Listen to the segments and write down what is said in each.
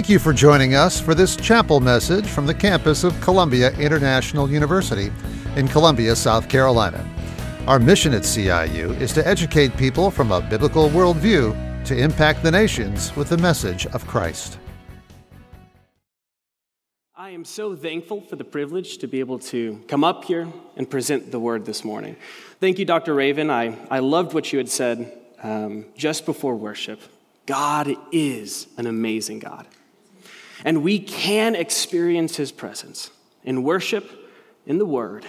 Thank you for joining us for this chapel message from the campus of Columbia International University in Columbia, South Carolina. Our mission at CIU is to educate people from a biblical worldview to impact the nations with the message of Christ. I am so thankful for the privilege to be able to come up here and present the word this morning. Thank you, Dr. Raven. I, I loved what you had said um, just before worship. God is an amazing God. And we can experience his presence in worship, in the word.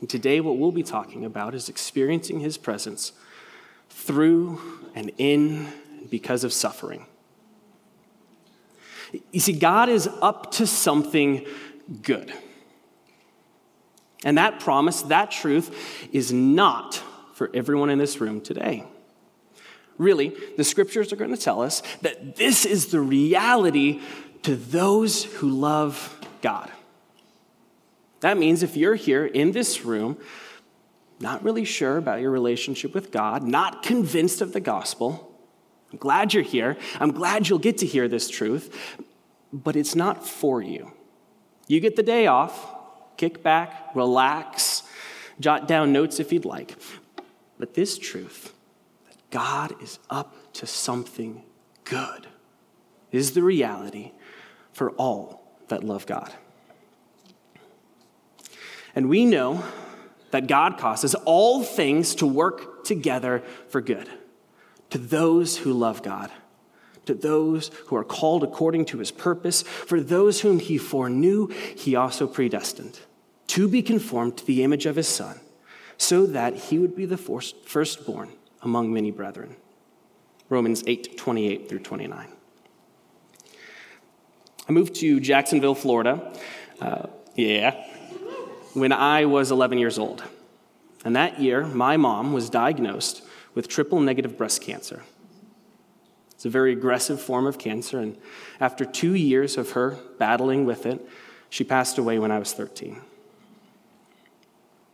And today, what we'll be talking about is experiencing his presence through and in because of suffering. You see, God is up to something good. And that promise, that truth, is not for everyone in this room today. Really, the scriptures are going to tell us that this is the reality to those who love God. That means if you're here in this room, not really sure about your relationship with God, not convinced of the gospel, I'm glad you're here. I'm glad you'll get to hear this truth, but it's not for you. You get the day off, kick back, relax, jot down notes if you'd like. But this truth, that God is up to something good, is the reality for all that love God. And we know that God causes all things to work together for good to those who love God, to those who are called according to his purpose, for those whom he foreknew, he also predestined to be conformed to the image of his Son, so that he would be the firstborn among many brethren. Romans 8 28 through 29. I moved to Jacksonville, Florida. Uh, yeah. When I was 11 years old. And that year, my mom was diagnosed with triple negative breast cancer. It's a very aggressive form of cancer, and after two years of her battling with it, she passed away when I was 13.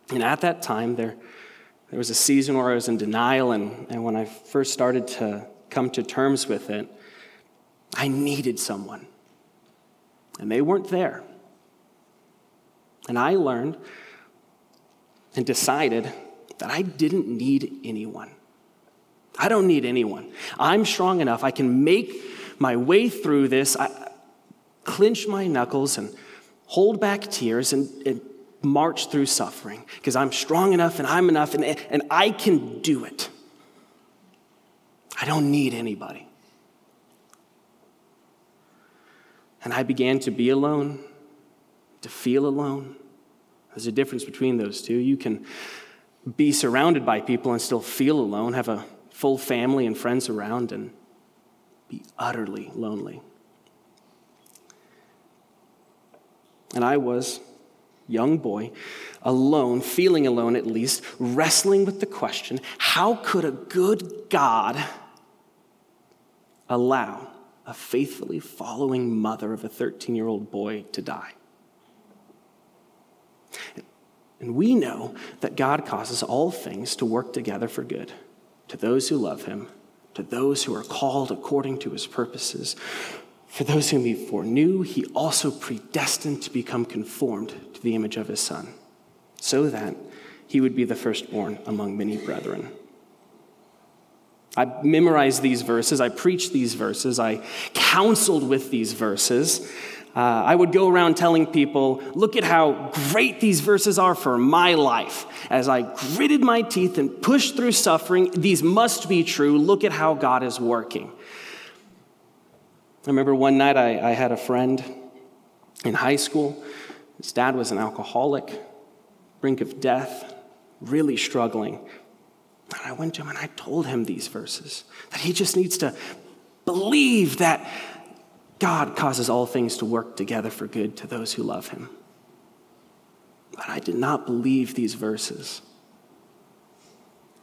And at that time, there, there was a season where I was in denial, and, and when I first started to come to terms with it, I needed someone and they weren't there. And I learned and decided that I didn't need anyone. I don't need anyone. I'm strong enough. I can make my way through this, I clench my knuckles and hold back tears and, and march through suffering because I'm strong enough and I'm enough and, and I can do it. I don't need anybody. And I began to be alone, to feel alone. There's a difference between those two. You can be surrounded by people and still feel alone, have a full family and friends around, and be utterly lonely. And I was young boy, alone, feeling alone at least, wrestling with the question how could a good God allow a faithfully following mother of a 13 year old boy to die. And we know that God causes all things to work together for good to those who love him, to those who are called according to his purposes. For those whom he foreknew, he also predestined to become conformed to the image of his son, so that he would be the firstborn among many brethren. I memorized these verses, I preached these verses, I counseled with these verses. Uh, I would go around telling people, look at how great these verses are for my life. As I gritted my teeth and pushed through suffering, these must be true. Look at how God is working. I remember one night I, I had a friend in high school. His dad was an alcoholic, brink of death, really struggling. And I went to him and I told him these verses that he just needs to believe that God causes all things to work together for good to those who love him. But I did not believe these verses.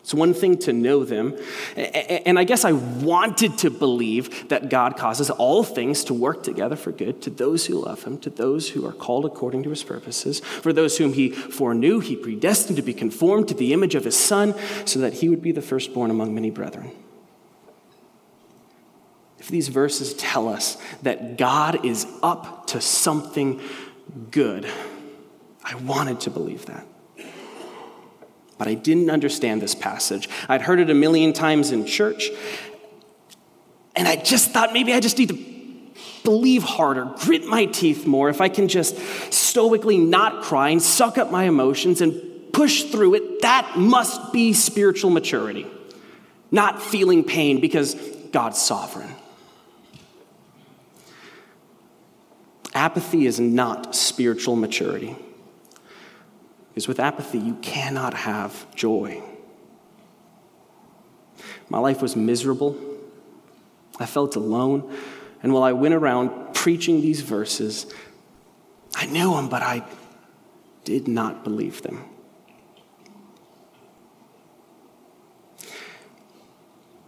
It's one thing to know them. And I guess I wanted to believe that God causes all things to work together for good to those who love him, to those who are called according to his purposes. For those whom he foreknew, he predestined to be conformed to the image of his son, so that he would be the firstborn among many brethren. if these verses tell us that God is up to something good, I wanted to believe that. But I didn't understand this passage. I'd heard it a million times in church, and I just thought maybe I just need to believe harder, grit my teeth more, if I can just stoically not cry and suck up my emotions and push through it, that must be spiritual maturity. Not feeling pain because God's sovereign. Apathy is not spiritual maturity. Because with apathy, you cannot have joy. My life was miserable. I felt alone. And while I went around preaching these verses, I knew them, but I did not believe them.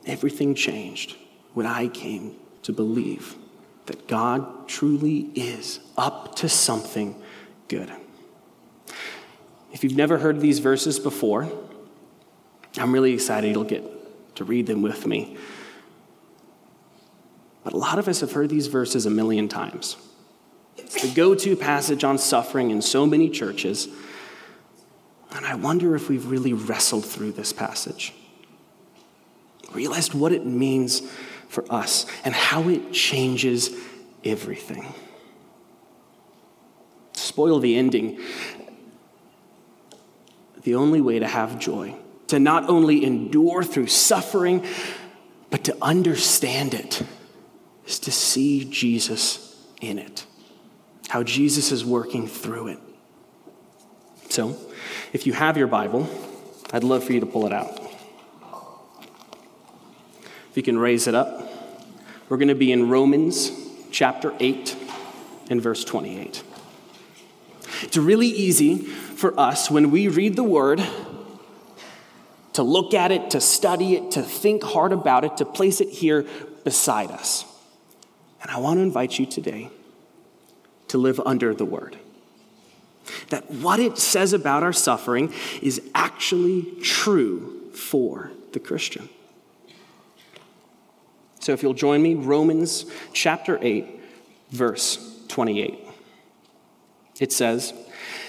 Everything changed when I came to believe that God truly is up to something good. If you've never heard these verses before, I'm really excited you'll get to read them with me. But a lot of us have heard these verses a million times. It's the go to passage on suffering in so many churches. And I wonder if we've really wrestled through this passage, realized what it means for us and how it changes everything. Spoil the ending. The only way to have joy, to not only endure through suffering, but to understand it is to see Jesus in it, how Jesus is working through it. So, if you have your Bible, I'd love for you to pull it out. If you can raise it up, we're going to be in Romans chapter 8 and verse 28. It's really easy for us when we read the word to look at it, to study it, to think hard about it, to place it here beside us. And I want to invite you today to live under the word. That what it says about our suffering is actually true for the Christian. So if you'll join me, Romans chapter 8, verse 28. It says,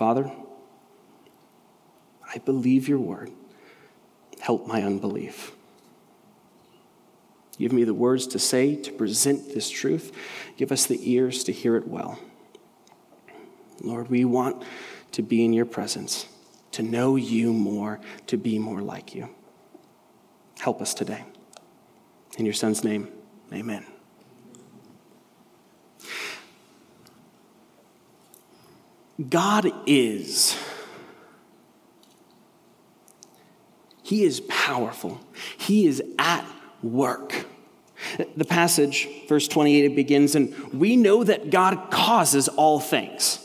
Father, I believe your word. Help my unbelief. Give me the words to say, to present this truth. Give us the ears to hear it well. Lord, we want to be in your presence, to know you more, to be more like you. Help us today. In your son's name, amen. God is. He is powerful. He is at work. The passage, verse 28, it begins, and we know that God causes all things.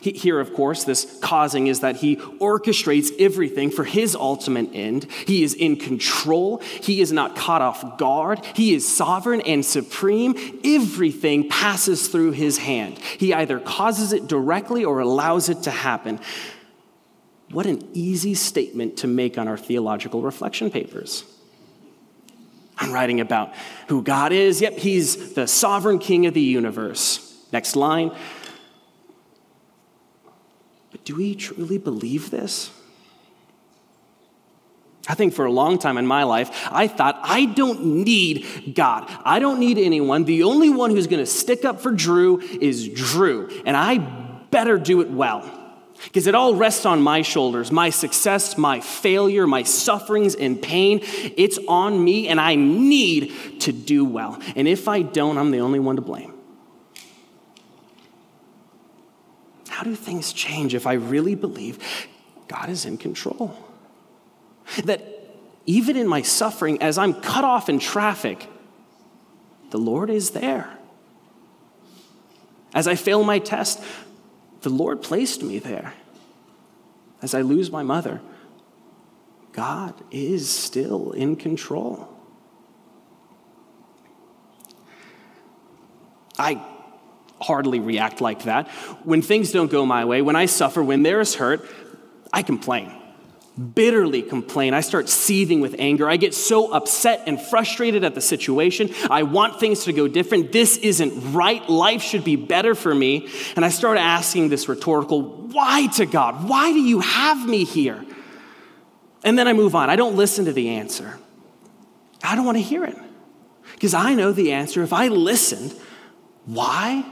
Here, of course, this causing is that he orchestrates everything for his ultimate end. He is in control. He is not caught off guard. He is sovereign and supreme. Everything passes through his hand. He either causes it directly or allows it to happen. What an easy statement to make on our theological reflection papers. I'm writing about who God is. Yep, He's the sovereign king of the universe. Next line. Do we truly believe this? I think for a long time in my life, I thought, I don't need God. I don't need anyone. The only one who's going to stick up for Drew is Drew, and I better do it well because it all rests on my shoulders my success, my failure, my sufferings and pain. It's on me, and I need to do well. And if I don't, I'm the only one to blame. How do things change if I really believe God is in control? That even in my suffering, as I'm cut off in traffic, the Lord is there. As I fail my test, the Lord placed me there. As I lose my mother, God is still in control. I hardly react like that. When things don't go my way, when I suffer, when there is hurt, I complain. Bitterly complain. I start seething with anger. I get so upset and frustrated at the situation. I want things to go different. This isn't right. Life should be better for me. And I start asking this rhetorical, why to God? Why do you have me here? And then I move on. I don't listen to the answer. I don't want to hear it. Because I know the answer if I listened. Why?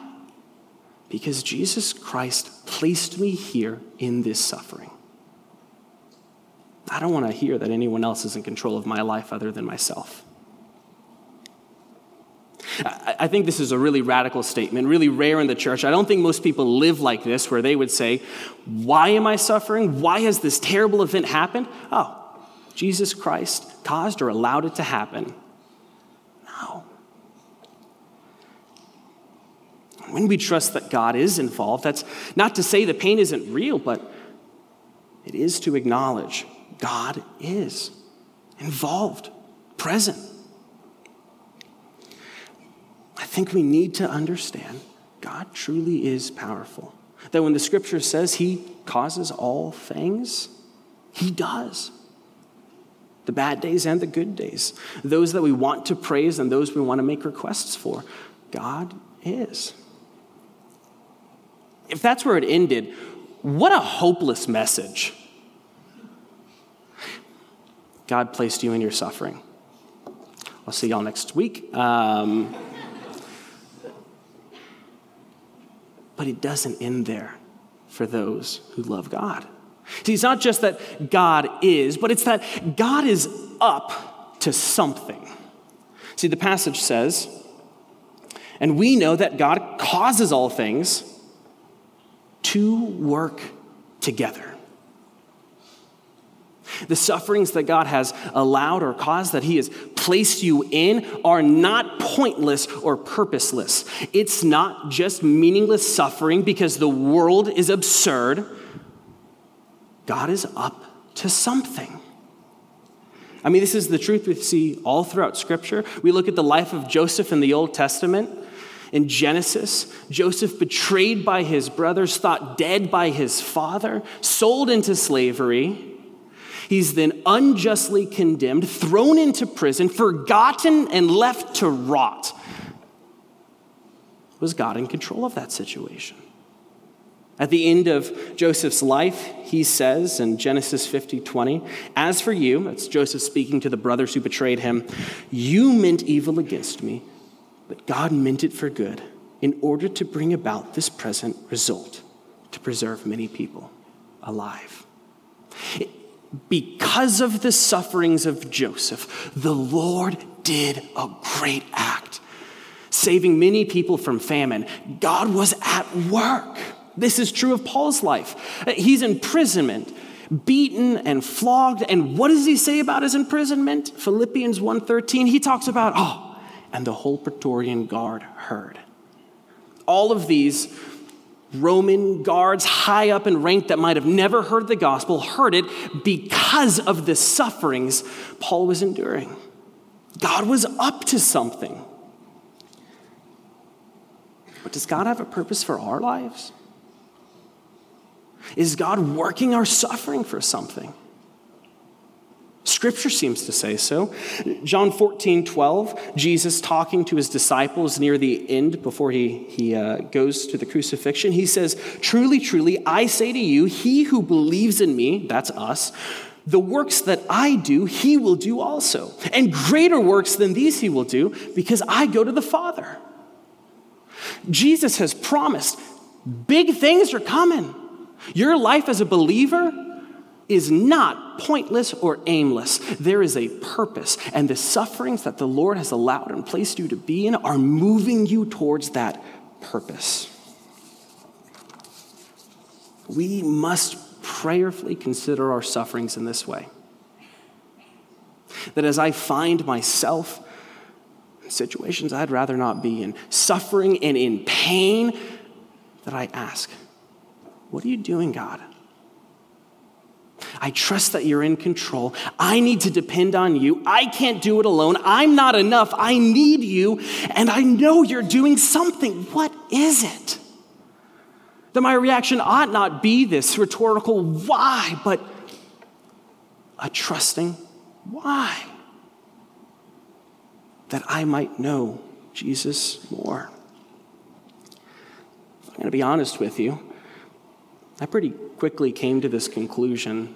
Because Jesus Christ placed me here in this suffering. I don't want to hear that anyone else is in control of my life other than myself. I think this is a really radical statement, really rare in the church. I don't think most people live like this, where they would say, Why am I suffering? Why has this terrible event happened? Oh, Jesus Christ caused or allowed it to happen. When we trust that God is involved, that's not to say the pain isn't real, but it is to acknowledge God is involved, present. I think we need to understand God truly is powerful. That when the scripture says he causes all things, he does. The bad days and the good days, those that we want to praise and those we want to make requests for. God is. If that's where it ended, what a hopeless message. God placed you in your suffering. I'll see y'all next week. Um, but it doesn't end there for those who love God. See, it's not just that God is, but it's that God is up to something. See, the passage says, and we know that God causes all things to work together. The sufferings that God has allowed or caused that He has placed you in are not pointless or purposeless. It's not just meaningless suffering because the world is absurd. God is up to something. I mean, this is the truth we see all throughout Scripture. We look at the life of Joseph in the Old Testament. In Genesis, Joseph, betrayed by his brothers, thought dead by his father, sold into slavery He's then unjustly condemned, thrown into prison, forgotten, and left to rot. Was God in control of that situation? At the end of Joseph's life, he says in Genesis 50 20, As for you, that's Joseph speaking to the brothers who betrayed him, you meant evil against me, but God meant it for good in order to bring about this present result, to preserve many people alive because of the sufferings of Joseph, the Lord did a great act, saving many people from famine. God was at work. This is true of Paul's life. He's imprisonment, beaten and flogged. And what does he say about his imprisonment? Philippians 1:13. He talks about, oh, and the whole Praetorian Guard heard. All of these Roman guards high up in rank that might have never heard the gospel heard it because of the sufferings Paul was enduring. God was up to something. But does God have a purpose for our lives? Is God working our suffering for something? Scripture seems to say so. John 14, 12, Jesus talking to his disciples near the end before he, he uh, goes to the crucifixion, he says, Truly, truly, I say to you, he who believes in me, that's us, the works that I do, he will do also. And greater works than these he will do because I go to the Father. Jesus has promised big things are coming. Your life as a believer is not pointless or aimless. There is a purpose, and the sufferings that the Lord has allowed and placed you to be in are moving you towards that purpose. We must prayerfully consider our sufferings in this way. That as I find myself in situations I'd rather not be in, suffering and in pain, that I ask, What are you doing, God? I trust that you're in control. I need to depend on you. I can't do it alone. I'm not enough. I need you. And I know you're doing something. What is it? That my reaction ought not be this rhetorical why, but a trusting why. That I might know Jesus more. I'm going to be honest with you. I pretty quickly came to this conclusion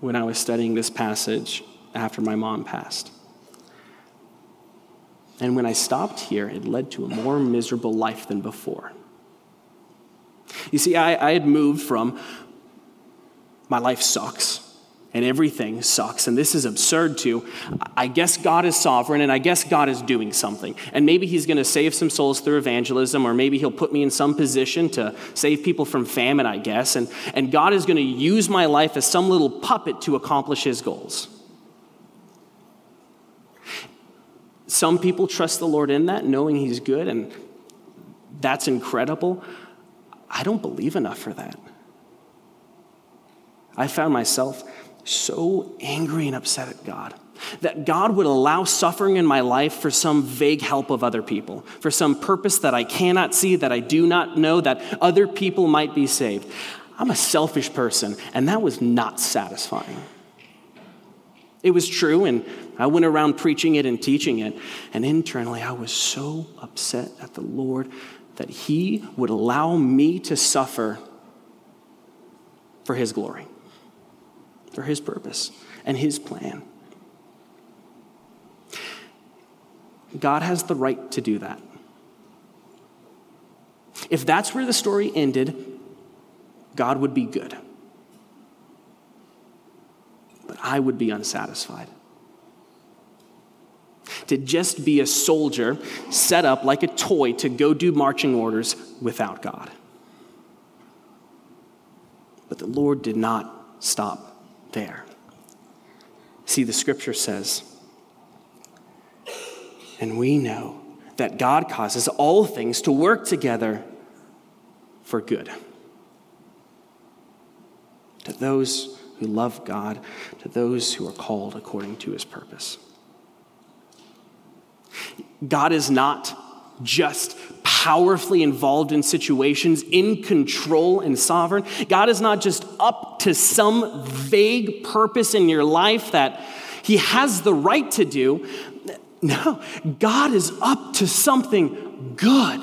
when I was studying this passage after my mom passed. And when I stopped here, it led to a more miserable life than before. You see, I, I had moved from my life sucks and everything sucks, and this is absurd too. I guess God is sovereign, and I guess God is doing something. And maybe He's going to save some souls through evangelism, or maybe He'll put me in some position to save people from famine, I guess. And, and God is going to use my life as some little puppet to accomplish His goals. Some people trust the Lord in that, knowing He's good, and that's incredible. I don't believe enough for that. I found myself so angry and upset at God that God would allow suffering in my life for some vague help of other people, for some purpose that I cannot see, that I do not know, that other people might be saved. I'm a selfish person, and that was not satisfying. It was true, and I went around preaching it and teaching it, and internally I was so upset at the Lord that He would allow me to suffer for His glory for his purpose and his plan. God has the right to do that. If that's where the story ended, God would be good. But I would be unsatisfied. To just be a soldier set up like a toy to go do marching orders without God. But the Lord did not stop there. See, the scripture says, and we know that God causes all things to work together for good. To those who love God, to those who are called according to his purpose. God is not just powerfully involved in situations, in control and sovereign. God is not just up to some vague purpose in your life that He has the right to do. No, God is up to something good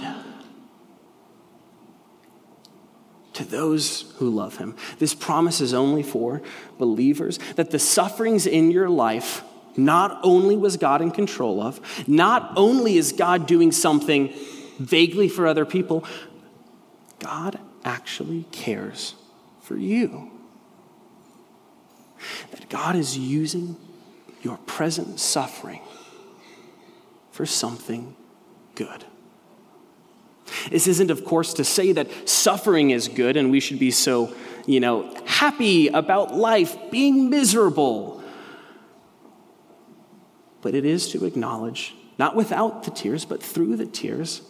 to those who love Him. This promise is only for believers that the sufferings in your life not only was God in control of, not only is God doing something vaguely for other people, God actually cares for you. That God is using your present suffering for something good. This isn't, of course, to say that suffering is good and we should be so, you know, happy about life being miserable but it is to acknowledge, not without the tears, but through the tears,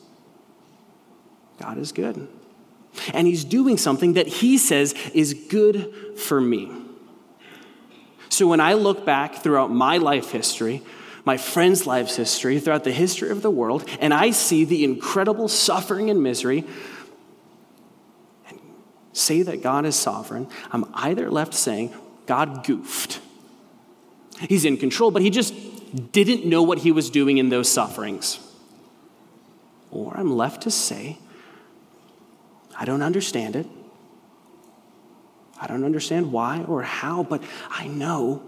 God is good. And He's doing something that He says is good for me. So when I look back throughout my life history, my friends' lives history, throughout the history of the world, and I see the incredible suffering and misery, and say that God is sovereign, I'm either left saying, God goofed. He's in control, but he just didn't know what he was doing in those sufferings. Or I'm left to say, I don't understand it. I don't understand why or how, but I know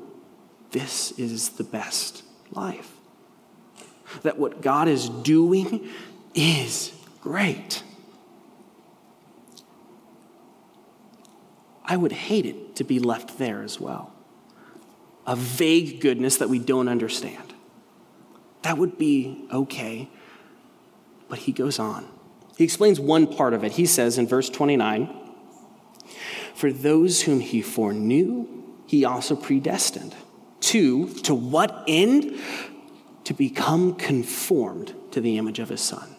this is the best life. That what God is doing is great. I would hate it to be left there as well a vague goodness that we don't understand. That would be okay. But he goes on. He explains one part of it. He says in verse 29 For those whom he foreknew, he also predestined to, to what end? To become conformed to the image of his son.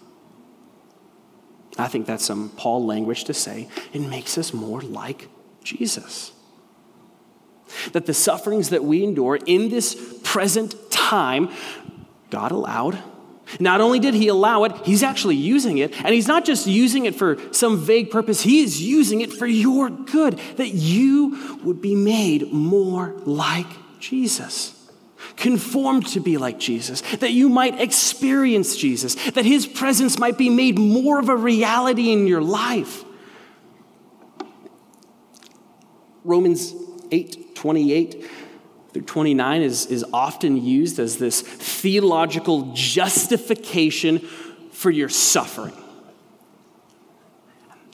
I think that's some Paul language to say it makes us more like Jesus. That the sufferings that we endure in this present time, God allowed. Not only did he allow it, he's actually using it. And he's not just using it for some vague purpose, he is using it for your good, that you would be made more like Jesus conformed to be like Jesus, that you might experience Jesus, that his presence might be made more of a reality in your life. Romans 8 28 through 29 is, is often used as this theological justification for your suffering.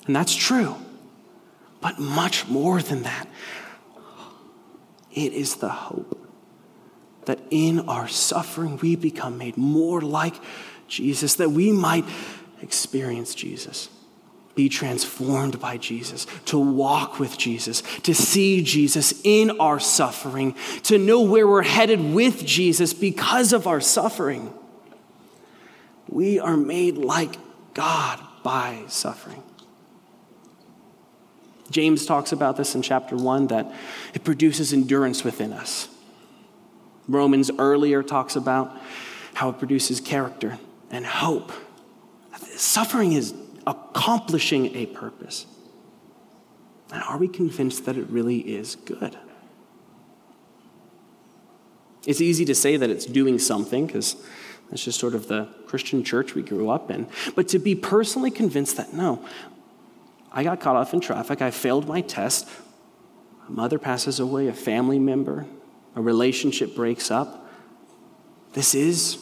And that's true. But much more than that, it is the hope that in our suffering we become made more like Jesus, that we might experience Jesus, be transformed by Jesus, to walk with Jesus, to see Jesus in our suffering, to know where we're headed with Jesus because of our suffering. We are made like God by suffering. James talks about this in chapter 1 that it produces endurance within us. Romans earlier talks about how it produces character and hope. Suffering is accomplishing a purpose. And are we convinced that it really is good? It's easy to say that it's doing something because that's just sort of the Christian church we grew up in. But to be personally convinced that no, I got caught off in traffic, I failed my test, a mother passes away, a family member, a relationship breaks up. This is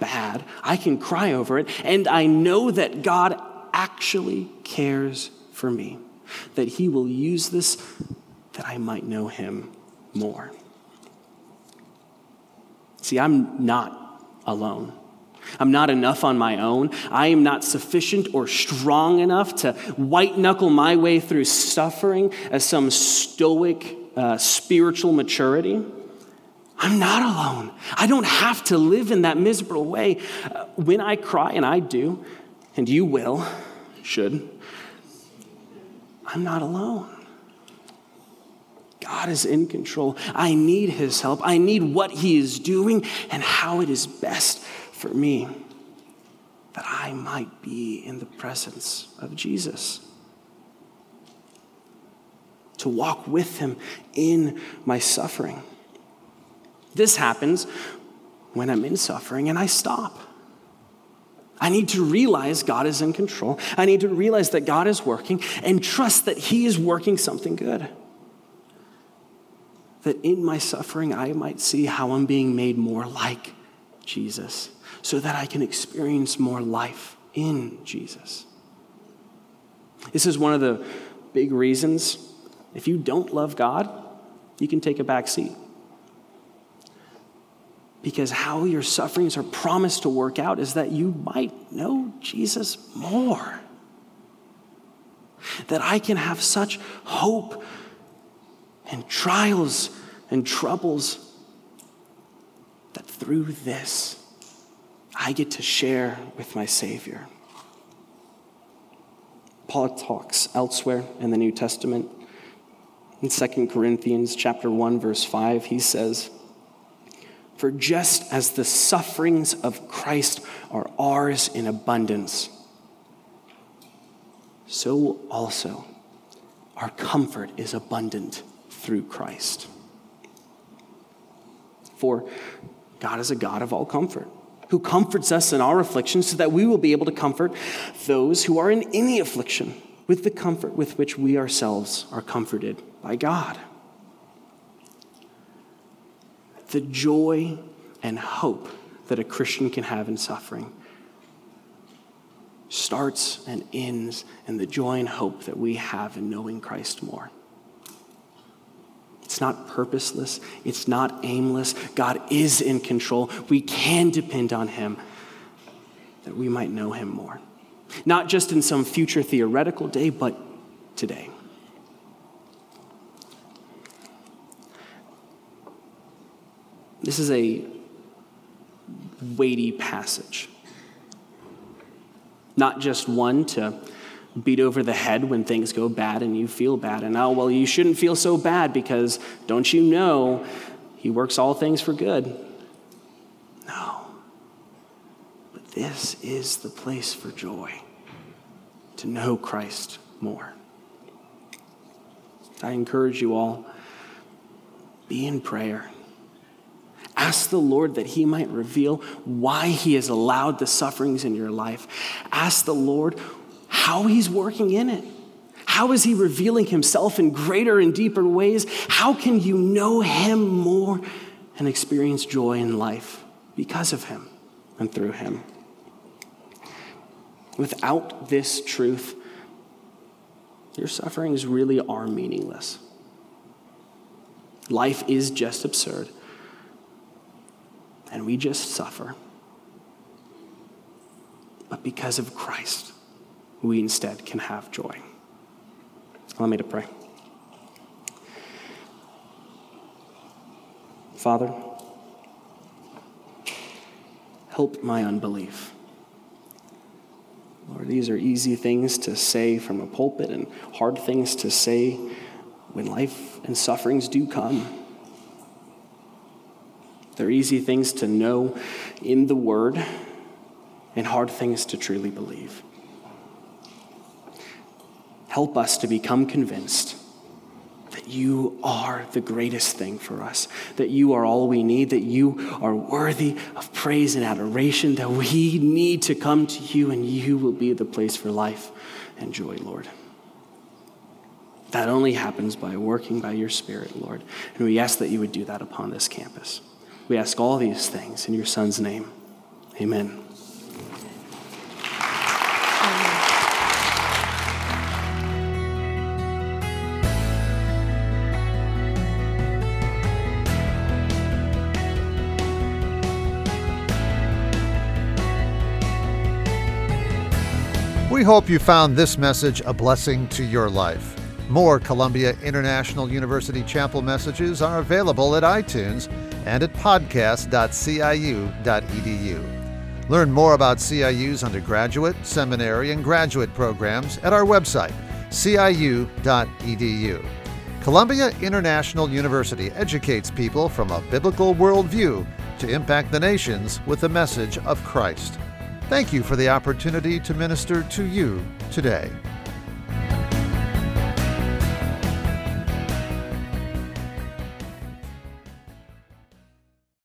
bad. I can cry over it, and I know that God actually cares for me, that He will use this that I might know Him more. See, I'm not alone. I'm not enough on my own. I am not sufficient or strong enough to white knuckle my way through suffering as some stoic uh, spiritual maturity. I'm not alone. I don't have to live in that miserable way. Uh, when I cry, and I do, and you will, should, I'm not alone. God is in control. I need his help. I need what he is doing and how it is best for me that I might be in the presence of Jesus. To walk with him in my suffering. This happens when I'm in suffering and I stop. I need to realize God is in control. I need to realize that God is working and trust that He is working something good. That in my suffering, I might see how I'm being made more like Jesus so that I can experience more life in Jesus. This is one of the big reasons if you don't love God, you can take a back seat because how your sufferings are promised to work out is that you might know Jesus more. That I can have such hope and trials and troubles that through this, I get to share with my Savior. Paul talks elsewhere in the New Testament. In 2 Corinthians chapter 1 verse 5, he says, for just as the sufferings of Christ are ours in abundance, so also our comfort is abundant through Christ. For God is a God of all comfort, who comforts us in our afflictions so that we will be able to comfort those who are in any affliction with the comfort with which we ourselves are comforted by God the joy and hope that a Christian can have in suffering starts and ends in the joy and hope that we have in knowing Christ more. It's not purposeless, it's not aimless. God is in control. We can depend on Him that we might know Him more. Not just in some future theoretical day, but today. This is a weighty passage. Not just one to beat over the head when things go bad and you feel bad. And oh, well, you shouldn't feel so bad because don't you know he works all things for good? No. But this is the place for joy to know Christ more. I encourage you all be in prayer. Ask the Lord that He might reveal why He has allowed the sufferings in your life. Ask the Lord how He's working in it. How is He revealing Himself in greater and deeper ways? How can you know Him more and experience joy in life because of Him and through Him? Without this truth, your sufferings really are meaningless. Life is just absurd, and we just suffer. But because of Christ, we instead can have joy. Allow me to pray. Father, help my unbelief. Lord, these are easy things to say from a pulpit and hard things to say when life and sufferings do come. They're easy things to know in the Word and hard things to truly believe. Help us to become convinced that you are the greatest thing for us, that you are all we need, that you are worthy of praise and adoration, that we need to come to you and you will be the place for life and joy, Lord. That only happens by working by your Spirit, Lord. And we ask that you would do that upon this campus. We ask all these things in your Son's name. Amen. We hope you found this message a blessing to your life. More Columbia International University Chapel messages are available at iTunes and at podcast.ciu.edu. Learn more about CIU's undergraduate, seminary, and graduate programs at our website, ciu.edu. Columbia International University educates people from a biblical worldview to impact the nations with the message of Christ. Thank you for the opportunity to minister to you today.